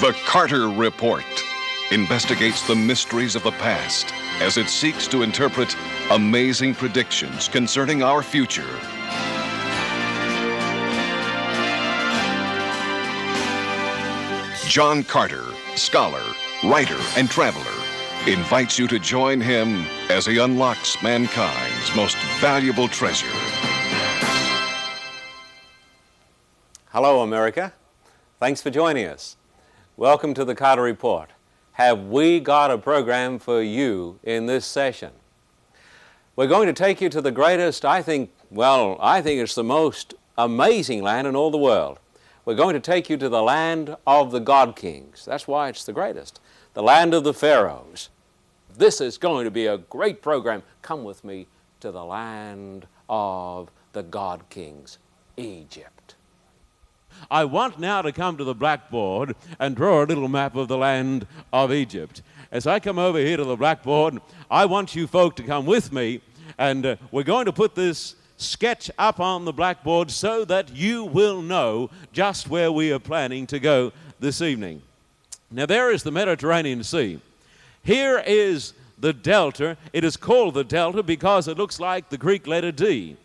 The Carter Report investigates the mysteries of the past as it seeks to interpret amazing predictions concerning our future. John Carter, scholar, writer, and traveler, invites you to join him as he unlocks mankind's most valuable treasure. Hello, America. Thanks for joining us. Welcome to the Carter Report. Have we got a program for you in this session? We're going to take you to the greatest, I think, well, I think it's the most amazing land in all the world. We're going to take you to the land of the God Kings. That's why it's the greatest. The land of the Pharaohs. This is going to be a great program. Come with me to the land of the God Kings, Egypt. I want now to come to the blackboard and draw a little map of the land of Egypt. As I come over here to the blackboard, I want you folk to come with me, and uh, we're going to put this sketch up on the blackboard so that you will know just where we are planning to go this evening. Now, there is the Mediterranean Sea. Here is the delta. It is called the delta because it looks like the Greek letter D.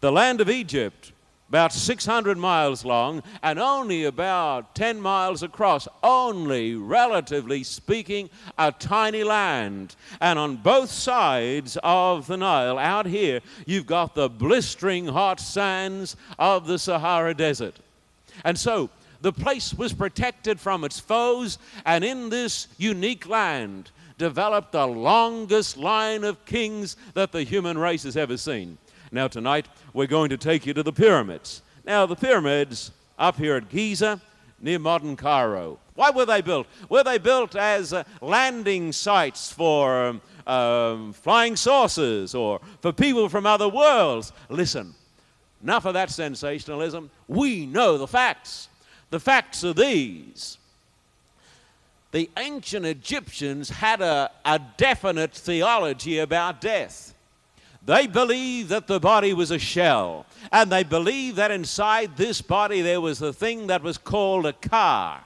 The land of Egypt, about 600 miles long and only about 10 miles across, only relatively speaking, a tiny land. And on both sides of the Nile, out here, you've got the blistering hot sands of the Sahara Desert. And so, the place was protected from its foes, and in this unique land developed the longest line of kings that the human race has ever seen. Now, tonight, we're going to take you to the pyramids. Now, the pyramids up here at Giza, near modern Cairo. Why were they built? Were they built as uh, landing sites for um, um, flying saucers or for people from other worlds? Listen, enough of that sensationalism. We know the facts. The facts are these. The ancient Egyptians had a, a definite theology about death. They believed that the body was a shell, and they believed that inside this body there was the thing that was called a ka.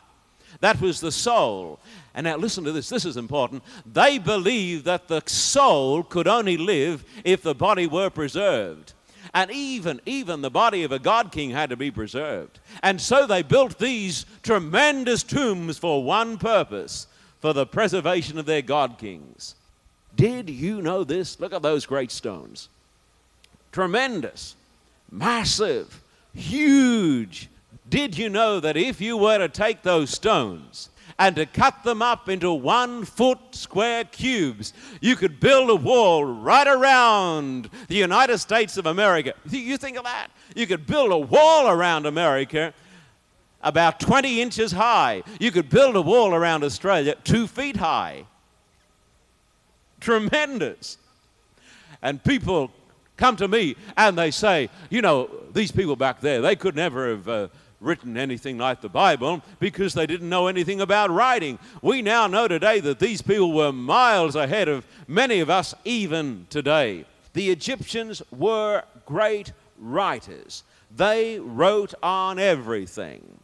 That was the soul. And now listen to this, this is important. They believed that the soul could only live if the body were preserved. And even, even the body of a God king had to be preserved. And so they built these tremendous tombs for one purpose for the preservation of their God kings. Did you know this? Look at those great stones. Tremendous, massive, huge. Did you know that if you were to take those stones and to cut them up into one foot square cubes, you could build a wall right around the United States of America? You think of that? You could build a wall around America about 20 inches high. You could build a wall around Australia two feet high. Tremendous. And people come to me and they say, you know, these people back there, they could never have uh, written anything like the Bible because they didn't know anything about writing. We now know today that these people were miles ahead of many of us even today. The Egyptians were great writers, they wrote on everything.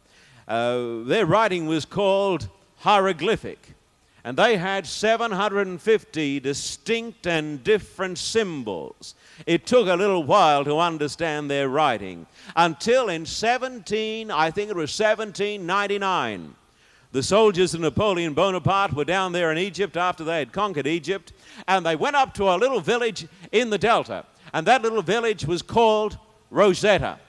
Uh, their writing was called hieroglyphic. And they had 750 distinct and different symbols. It took a little while to understand their writing until in 17, I think it was 1799, the soldiers of Napoleon Bonaparte were down there in Egypt after they had conquered Egypt, and they went up to a little village in the Delta, and that little village was called Rosetta.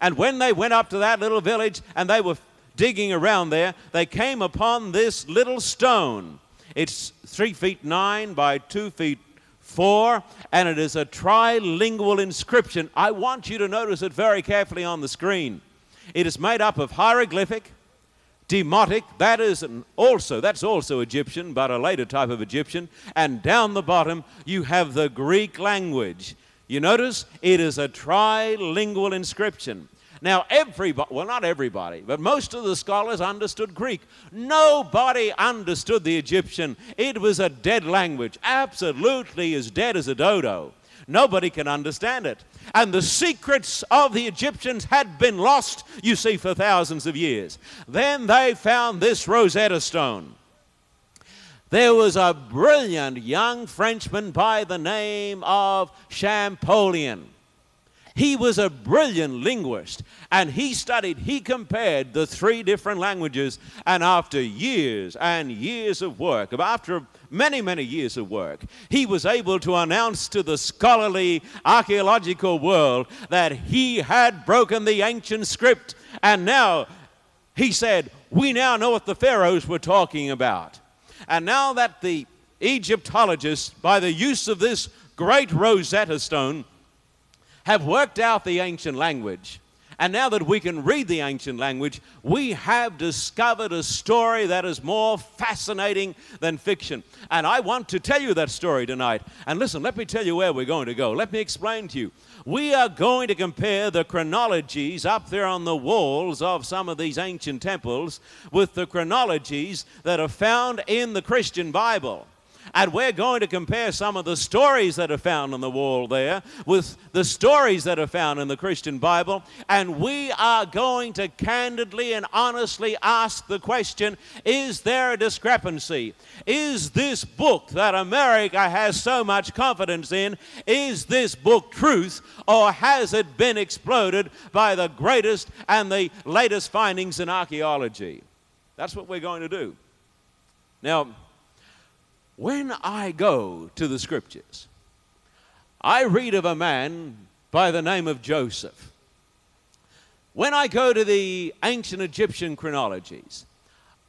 And when they went up to that little village and they were digging around there, they came upon this little stone. It's three feet nine by two feet four, and it is a trilingual inscription. I want you to notice it very carefully on the screen. It is made up of hieroglyphic, demotic, that is also that's also Egyptian, but a later type of Egyptian, and down the bottom you have the Greek language. You notice it is a trilingual inscription. Now, everybody, well, not everybody, but most of the scholars understood Greek. Nobody understood the Egyptian. It was a dead language, absolutely as dead as a dodo. Nobody can understand it. And the secrets of the Egyptians had been lost, you see, for thousands of years. Then they found this Rosetta Stone. There was a brilliant young Frenchman by the name of Champollion. He was a brilliant linguist and he studied, he compared the three different languages. And after years and years of work, after many, many years of work, he was able to announce to the scholarly archaeological world that he had broken the ancient script. And now he said, We now know what the pharaohs were talking about. And now that the Egyptologists, by the use of this great Rosetta Stone, have worked out the ancient language, and now that we can read the ancient language, we have discovered a story that is more fascinating than fiction. And I want to tell you that story tonight. And listen, let me tell you where we're going to go. Let me explain to you. We are going to compare the chronologies up there on the walls of some of these ancient temples with the chronologies that are found in the Christian Bible. And we're going to compare some of the stories that are found on the wall there with the stories that are found in the Christian Bible. And we are going to candidly and honestly ask the question is there a discrepancy? Is this book that America has so much confidence in, is this book truth or has it been exploded by the greatest and the latest findings in archaeology? That's what we're going to do. Now, when I go to the scriptures, I read of a man by the name of Joseph. When I go to the ancient Egyptian chronologies,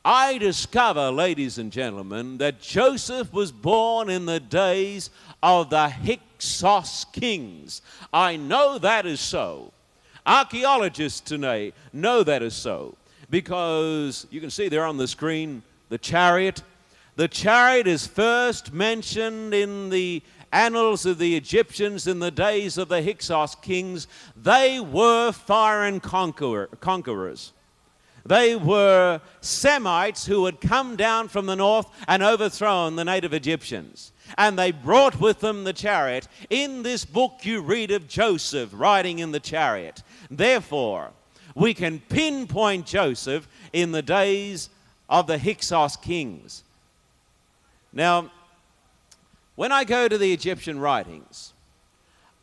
I discover, ladies and gentlemen, that Joseph was born in the days of the Hyksos kings. I know that is so. Archaeologists today know that is so because you can see there on the screen the chariot the chariot is first mentioned in the annals of the Egyptians in the days of the Hyksos kings. They were foreign conqueror, conquerors. They were Semites who had come down from the north and overthrown the native Egyptians. And they brought with them the chariot. In this book, you read of Joseph riding in the chariot. Therefore, we can pinpoint Joseph in the days of the Hyksos kings. Now, when I go to the Egyptian writings,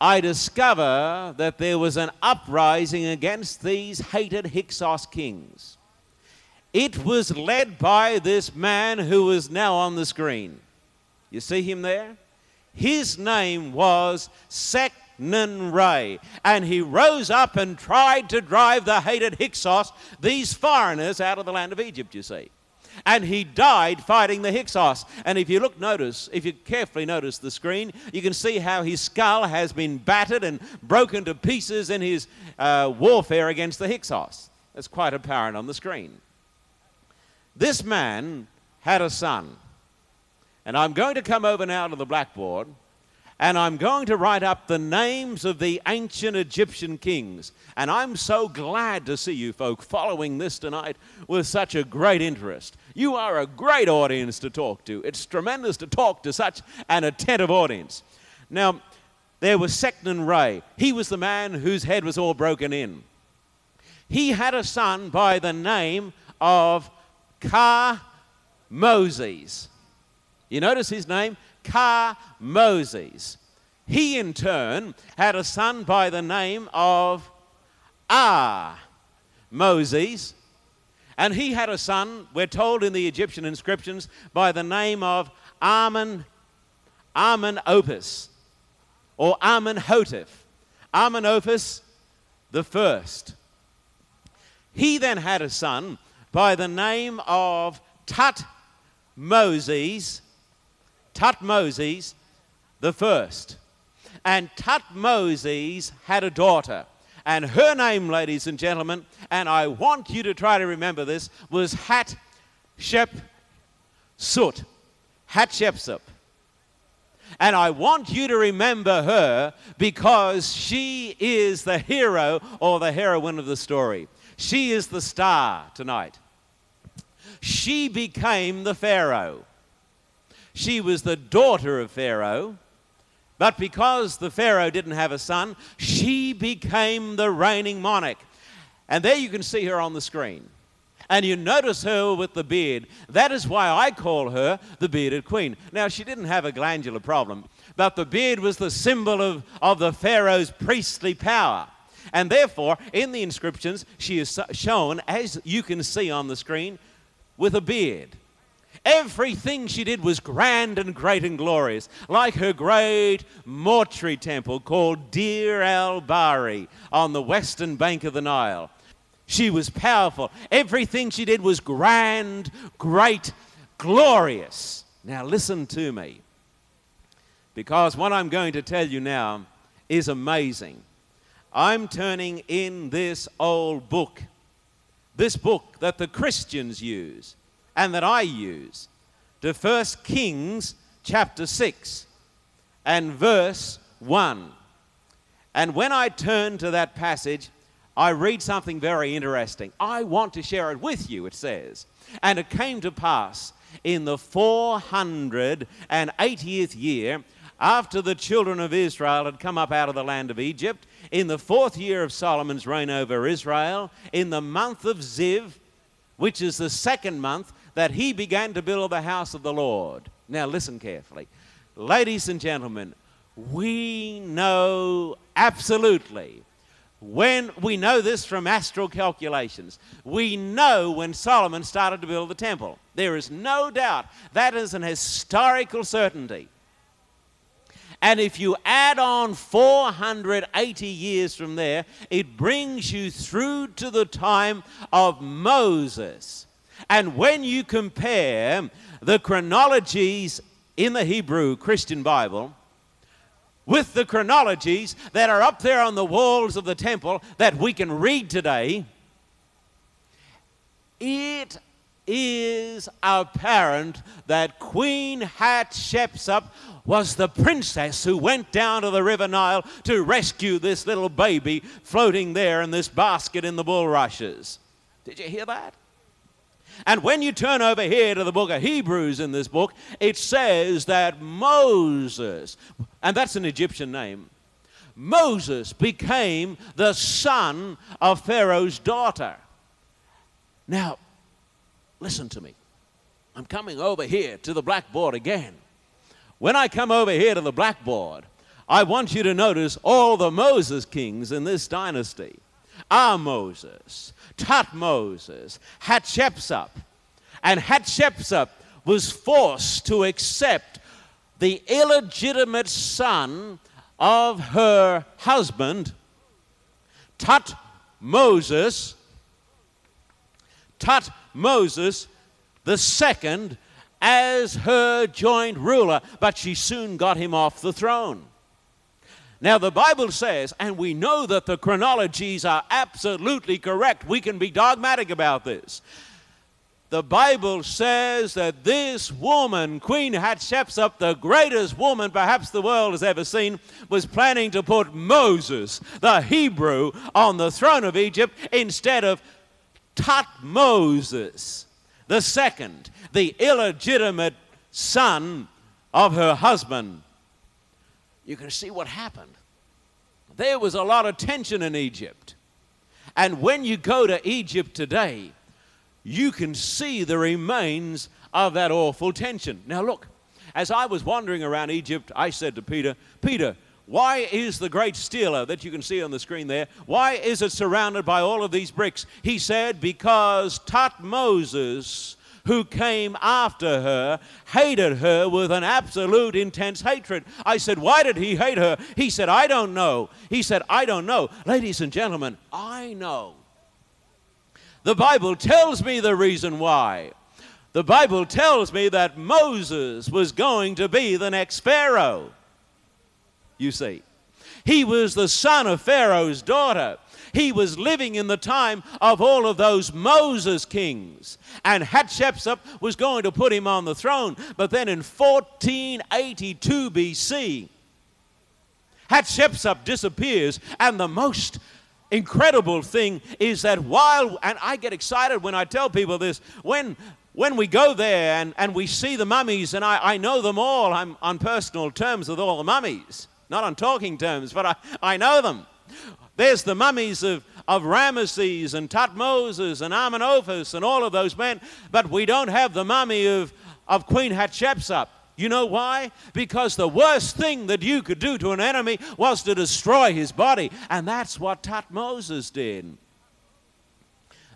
I discover that there was an uprising against these hated Hyksos kings. It was led by this man who is now on the screen. You see him there? His name was Seqenen Re, and he rose up and tried to drive the hated Hyksos, these foreigners, out of the land of Egypt, you see and he died fighting the Hyksos. And if you look, notice, if you carefully notice the screen, you can see how his skull has been battered and broken to pieces in his uh, warfare against the Hyksos. That's quite apparent on the screen. This man had a son. And I'm going to come over now to the blackboard and I'm going to write up the names of the ancient Egyptian kings. And I'm so glad to see you folk following this tonight with such a great interest. You are a great audience to talk to. It's tremendous to talk to such an attentive audience. Now, there was Seqenen Re. He was the man whose head was all broken in. He had a son by the name of Ka Moses. You notice his name? Ka Moses. He in turn had a son by the name of Ah Moses. And he had a son, we're told in the Egyptian inscriptions, by the name of Amen, Amen Opus or Amenhotep. Amenopus the first. He then had a son by the name of Tut Moses Tutmosis the first. And Tutmoses had a daughter. And her name, ladies and gentlemen, and I want you to try to remember this, was Hatshepsut. Hatshepsut. And I want you to remember her because she is the hero or the heroine of the story. She is the star tonight. She became the Pharaoh. She was the daughter of Pharaoh, But because the Pharaoh didn't have a son, she became the reigning monarch. And there you can see her on the screen. And you notice her with the beard. That is why I call her the bearded queen. Now, she didn't have a glandular problem, but the beard was the symbol of, of the Pharaoh's priestly power. And therefore, in the inscriptions, she is shown, as you can see on the screen, with a beard. Everything she did was grand and great and glorious, like her great mortuary temple called Deir el Bahari on the western bank of the Nile. She was powerful. Everything she did was grand, great, glorious. Now, listen to me, because what I'm going to tell you now is amazing. I'm turning in this old book, this book that the Christians use and that I use, to 1 Kings chapter 6 and verse 1. And when I turn to that passage, I read something very interesting. I want to share it with you, it says. And it came to pass in the 480th year after the children of Israel had come up out of the land of Egypt, in the fourth year of Solomon's reign over Israel, in the month of Ziv, which is the second month, that he began to build the house of the Lord. Now, listen carefully. Ladies and gentlemen, we know absolutely when we know this from astral calculations, we know when Solomon started to build the temple. There is no doubt that is an historical certainty. And if you add on 480 years from there, it brings you through to the time of Moses. And when you compare the chronologies in the Hebrew Christian Bible with the chronologies that are up there on the walls of the temple that we can read today, it is apparent that Queen Hatshepsut was the princess who went down to the River Nile to rescue this little baby floating there in this basket in the bulrushes. Did you hear that? And when you turn over here to the book of Hebrews in this book, it says that Moses, and that's an Egyptian name, Moses became the son of Pharaoh's daughter. Now, listen to me. I'm coming over here to the blackboard again. When I come over here to the blackboard, I want you to notice all the Moses kings in this dynasty. Our Moses, Tutmosis, Hatshepsut. And Hatshepsut was forced to accept the illegitimate son of her husband, Tut Moses, Tut Moses the second, as her joint ruler, but she soon got him off the throne. Now, the Bible says, and we know that the chronologies are absolutely correct. We can be dogmatic about this. The Bible says that this woman, Queen Hatshepsut, the greatest woman perhaps the world has ever seen, was planning to put Moses, the Hebrew, on the throne of Egypt instead of Tutmosis, the second, the illegitimate son of her husband you can see what happened. There was a lot of tension in Egypt. And when you go to Egypt today, you can see the remains of that awful tension. Now, look, as I was wandering around Egypt, I said to Peter, Peter, why is the great stela that you can see on the screen there, why is it surrounded by all of these bricks? He said, because Tutmosis who came after her hated her with an absolute intense hatred. I said, Why did he hate her? He said, I don't know. He said, I don't know. Ladies and gentlemen, I know. The Bible tells me the reason why. The Bible tells me that Moses was going to be the next Pharaoh. You see, he was the son of Pharaoh's daughter. He was living in the time of all of those Moses kings. And Hatshepsut was going to put him on the throne. But then in 1482 BC, Hatshepsut disappears, and the most incredible thing is that while, and I get excited when I tell people this, when when we go there and, and we see the mummies, and I, I know them all, I'm on personal terms with all the mummies, not on talking terms, but I, I know them. There's the mummies of, of Ramesses and Tutmosis and Amenophis and all of those men, but we don't have the mummy of, of Queen Hatshepsut. You know why? Because the worst thing that you could do to an enemy was to destroy his body, and that's what Tutmosis did.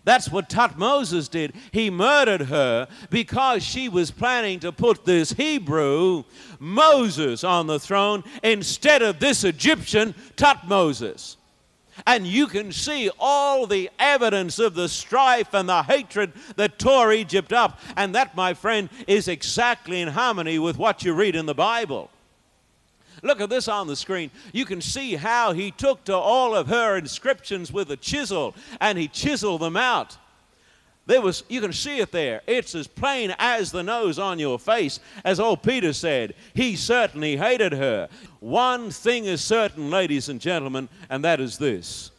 That's what Tutmosis did. He murdered her because she was planning to put this Hebrew, Moses, on the throne instead of this Egyptian, Tutmosis. And you can see all the evidence of the strife and the hatred that tore Egypt up. And that, my friend, is exactly in harmony with what you read in the Bible. Look at this on the screen. You can see how he took to all of her inscriptions with a chisel and he chiseled them out. There was, you can see it there. It's as plain as the nose on your face. As old Peter said, he certainly hated her. One thing is certain, ladies and gentlemen, and that is this.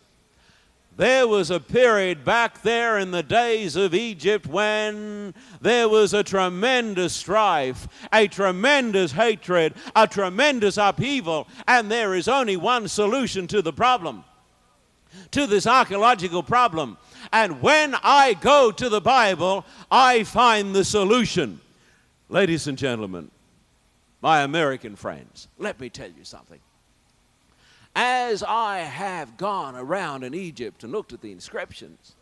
There was a period back there in the days of Egypt when there was a tremendous strife, a tremendous hatred, a tremendous upheaval, and there is only one solution to the problem, to this archaeological problem. And when I go to the Bible, I find the solution. Ladies and gentlemen, my American friends, let me tell you something. As I have gone around in Egypt and looked at the inscriptions,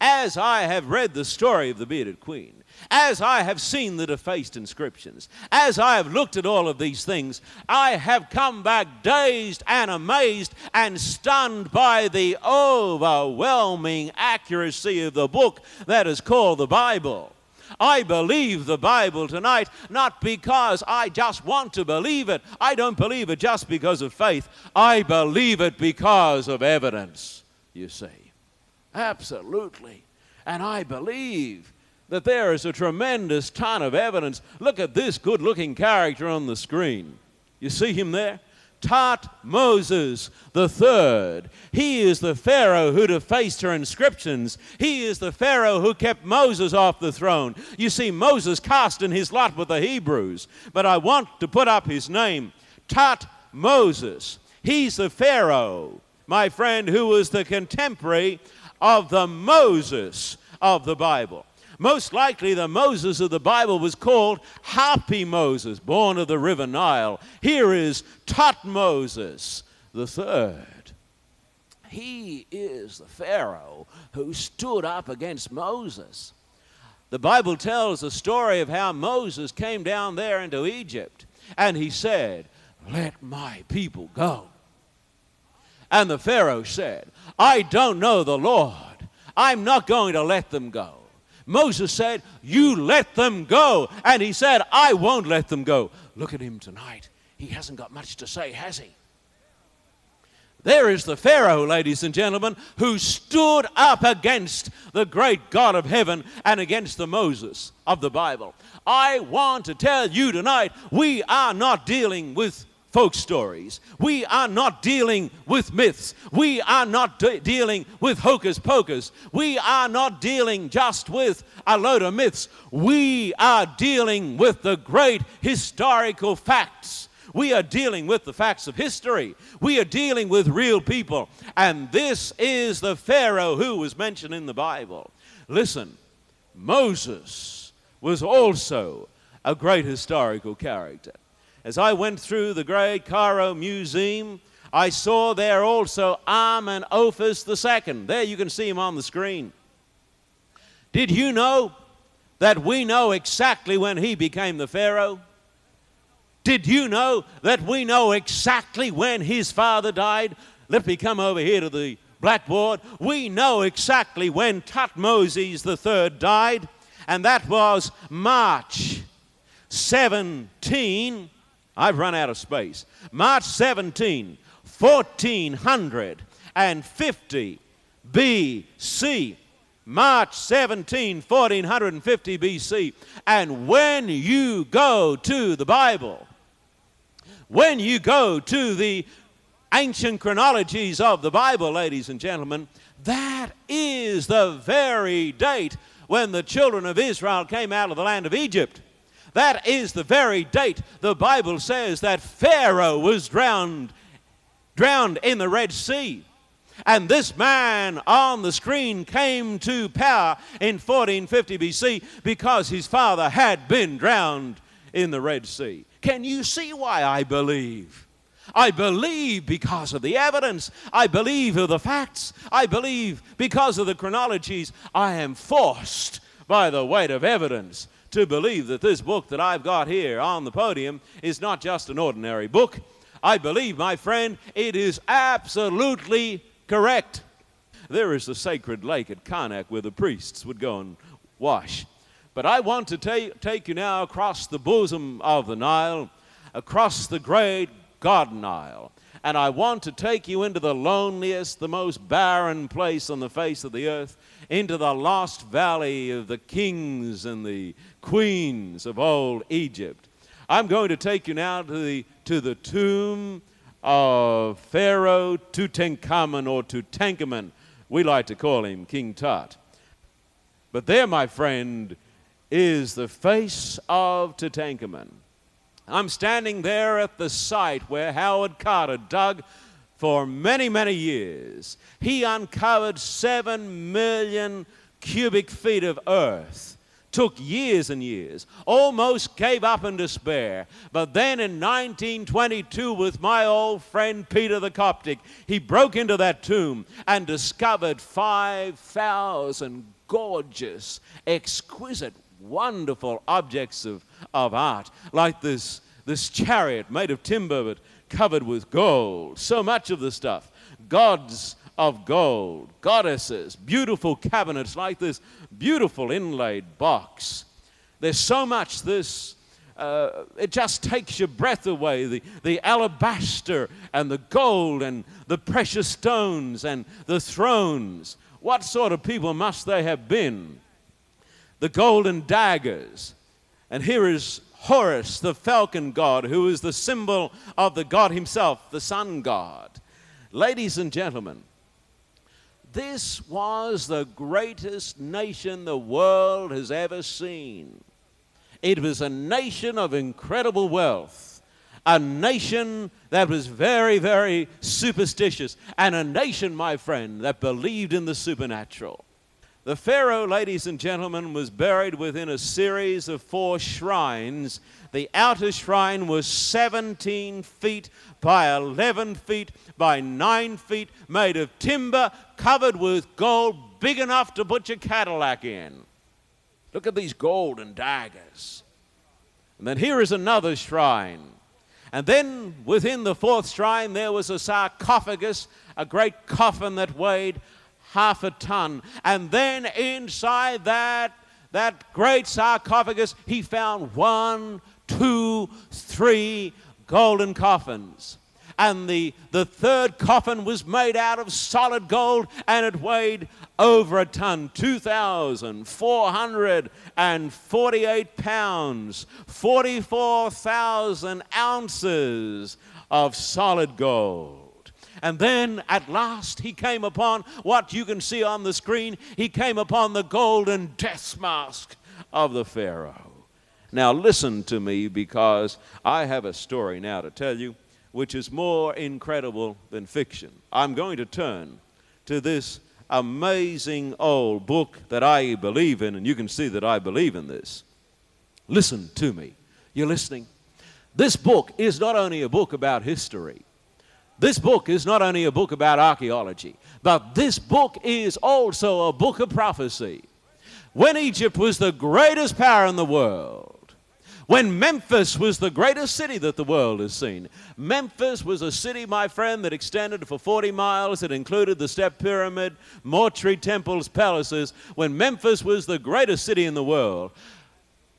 as I have read the story of the bearded queen, as I have seen the defaced inscriptions, as I have looked at all of these things, I have come back dazed and amazed and stunned by the overwhelming accuracy of the book that is called the Bible. I believe the Bible tonight, not because I just want to believe it. I don't believe it just because of faith. I believe it because of evidence, you see. Absolutely. And I believe that there is a tremendous ton of evidence. Look at this good looking character on the screen. You see him there? Tutmosis the third. He is the Pharaoh who defaced her inscriptions. He is the Pharaoh who kept Moses off the throne. You see, Moses cast in his lot with the Hebrews, but I want to put up his name Tutmosis. He's the Pharaoh, my friend, who was the contemporary of the Moses of the Bible. Most likely, the Moses of the Bible was called Hapi Moses, born of the river Nile. Here is Tutmosis the third. He is the Pharaoh who stood up against Moses. The Bible tells the story of how Moses came down there into Egypt and he said, Let my people go. And the Pharaoh said, I don't know the Lord. I'm not going to let them go. Moses said, You let them go. And he said, I won't let them go. Look at him tonight. He hasn't got much to say, has he? There is the Pharaoh, ladies and gentlemen, who stood up against the great God of heaven and against the Moses of the Bible. I want to tell you tonight we are not dealing with folk stories. We are not dealing with myths. We are not de- dealing with hocus pocus. We are not dealing just with a load of myths. We are dealing with the great historical facts. We are dealing with the facts of history. We are dealing with real people. And this is the Pharaoh who was mentioned in the Bible. Listen, Moses was also a great historical character. As I went through the great Cairo Museum, I saw there also Amenophis II. There you can see him on the screen. Did you know that we know exactly when he became the Pharaoh? Did you know that we know exactly when his father died? Let me come over here to the blackboard. We know exactly when Tutmosis III died, and that was March 17 I've run out of space. March 17, 1450 BC. March 17, 1450 BC. And when you go to the Bible, when you go to the ancient chronologies of the Bible, ladies and gentlemen, that is the very date when the children of Israel came out of the land of Egypt. That is the very date the Bible says that Pharaoh was drowned, drowned in the Red Sea. And this man on the screen came to power in 1450 BC because his father had been drowned in the Red Sea. Can you see why I believe? I believe because of the evidence. I believe of the facts. I believe because of the chronologies. I am forced by the weight of evidence to believe that this book that I've got here on the podium is not just an ordinary book. I believe, my friend, it is absolutely correct. There is the sacred lake at Karnak where the priests would go and wash. But I want to ta- take you now across the bosom of the Nile, across the great God Nile. And I want to take you into the loneliest, the most barren place on the face of the earth, into the lost valley of the kings and the queens of old Egypt. I'm going to take you now to the, to the tomb of Pharaoh Tutankhamun or Tutankhamun. We like to call him King Tut. But there, my friend, is the face of Tutankhamun. I'm standing there at the site where Howard Carter dug for many, many years. He uncovered seven million cubic feet of earth took years and years, almost gave up in despair. But then in 1922, with my old friend Peter the Coptic, he broke into that tomb and discovered 5,000 gorgeous, exquisite, wonderful objects of, of art, like this, this chariot made of timber but covered with gold. So much of the stuff. Gods of gold, goddesses, beautiful cabinets like this beautiful inlaid box. There's so much this, uh, it just takes your breath away. The, the alabaster and the gold and the precious stones and the thrones. What sort of people must they have been? The golden daggers. And here is Horus, the falcon god, who is the symbol of the god himself, the sun god. Ladies and gentlemen, this was the greatest nation the world has ever seen. It was a nation of incredible wealth, a nation that was very, very superstitious, and a nation, my friend, that believed in the supernatural. The Pharaoh, ladies and gentlemen, was buried within a series of four shrines. The outer shrine was 17 feet by 11 feet by 9 feet, made of timber, covered with gold, big enough to put your Cadillac in. Look at these golden daggers. And then here is another shrine. And then within the fourth shrine, there was a sarcophagus, a great coffin that weighed half a ton. And then inside that, that great sarcophagus, he found one, two, three golden coffins. And the, the third coffin was made out of solid gold and it weighed over a ton 2,448 pounds, 44,000 ounces of solid gold. And then at last he came upon what you can see on the screen. He came upon the golden death mask of the Pharaoh. Now, listen to me because I have a story now to tell you which is more incredible than fiction. I'm going to turn to this amazing old book that I believe in, and you can see that I believe in this. Listen to me. You're listening? This book is not only a book about history, this book is not only a book about archaeology, but this book is also a book of prophecy. When Egypt was the greatest power in the world, when Memphis was the greatest city that the world has seen. Memphis was a city, my friend, that extended for 40 miles. It included the Step Pyramid, mortuary temples, palaces. When Memphis was the greatest city in the world,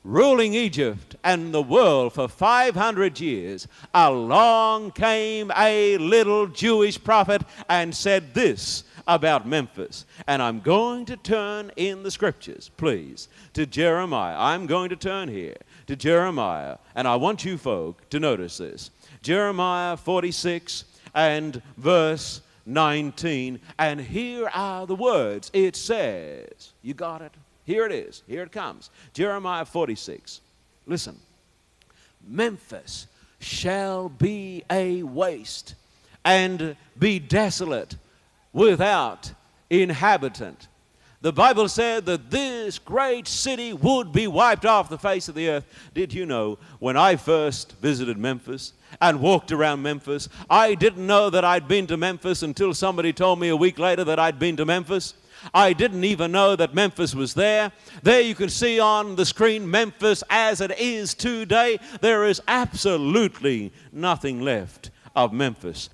ruling Egypt and the world for 500 years, along came a little Jewish prophet and said this about Memphis. And I'm going to turn in the scriptures, please, to Jeremiah. I'm going to turn here to Jeremiah, and I want you folk to notice this Jeremiah 46 and verse 19. And here are the words it says, You got it? Here it is. Here it comes. Jeremiah 46. Listen. Memphis shall be a waste and be desolate without inhabitant. The Bible said that this great city would be wiped off the face of the earth. Did you know when I first visited Memphis and walked around Memphis, I didn't know that I'd been to Memphis until somebody told me a week later that I'd been to Memphis. I didn't even know that Memphis was there. There you can see on the screen Memphis as it is today. There is absolutely nothing left of Memphis.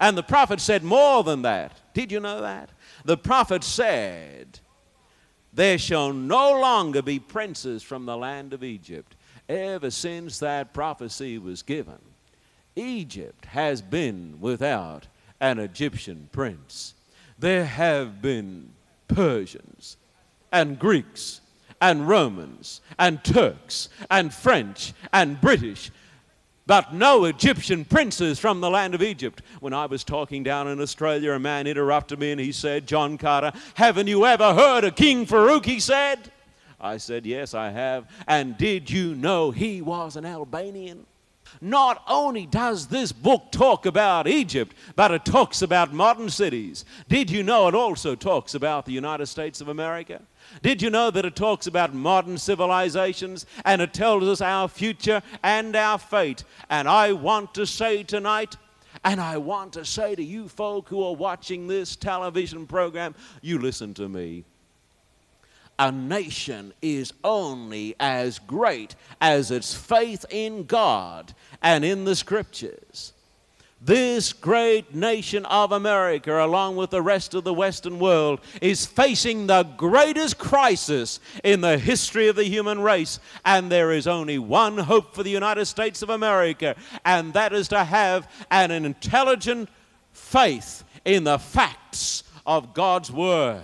And the prophet said more than that. Did you know that? The prophet said, There shall no longer be princes from the land of Egypt. Ever since that prophecy was given, Egypt has been without an Egyptian prince. There have been Persians and Greeks and Romans and Turks and French and British but no Egyptian princes from the land of Egypt. When I was talking down in Australia, a man interrupted me and he said, John Carter, haven't you ever heard of King Farouk? He said. I said, Yes, I have. And did you know he was an Albanian? Not only does this book talk about Egypt, but it talks about modern cities. Did you know it also talks about the United States of America? Did you know that it talks about modern civilizations and it tells us our future and our fate? And I want to say tonight, and I want to say to you folk who are watching this television program, you listen to me. A nation is only as great as its faith in God and in the scriptures. This great nation of America, along with the rest of the Western world, is facing the greatest crisis in the history of the human race. And there is only one hope for the United States of America, and that is to have an intelligent faith in the facts of God's Word.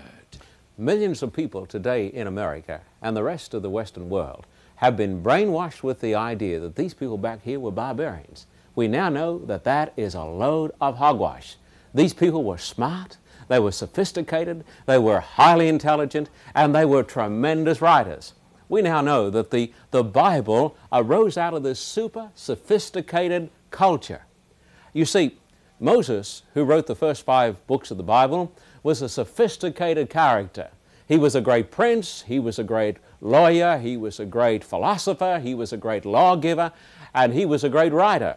Millions of people today in America and the rest of the Western world have been brainwashed with the idea that these people back here were barbarians we now know that that is a load of hogwash. These people were smart, they were sophisticated, they were highly intelligent, and they were tremendous writers. We now know that the, the Bible arose out of this super sophisticated culture. You see, Moses, who wrote the first five books of the Bible, was a sophisticated character. He was a great prince, he was a great lawyer, he was a great philosopher, he was a great lawgiver, and he was a great writer.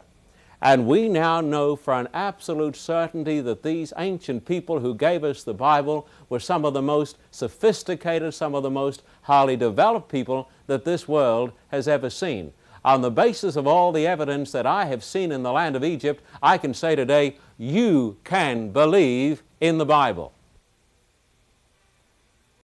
And we now know for an absolute certainty that these ancient people who gave us the Bible were some of the most sophisticated, some of the most highly developed people that this world has ever seen. On the basis of all the evidence that I have seen in the land of Egypt, I can say today, you can believe in the Bible.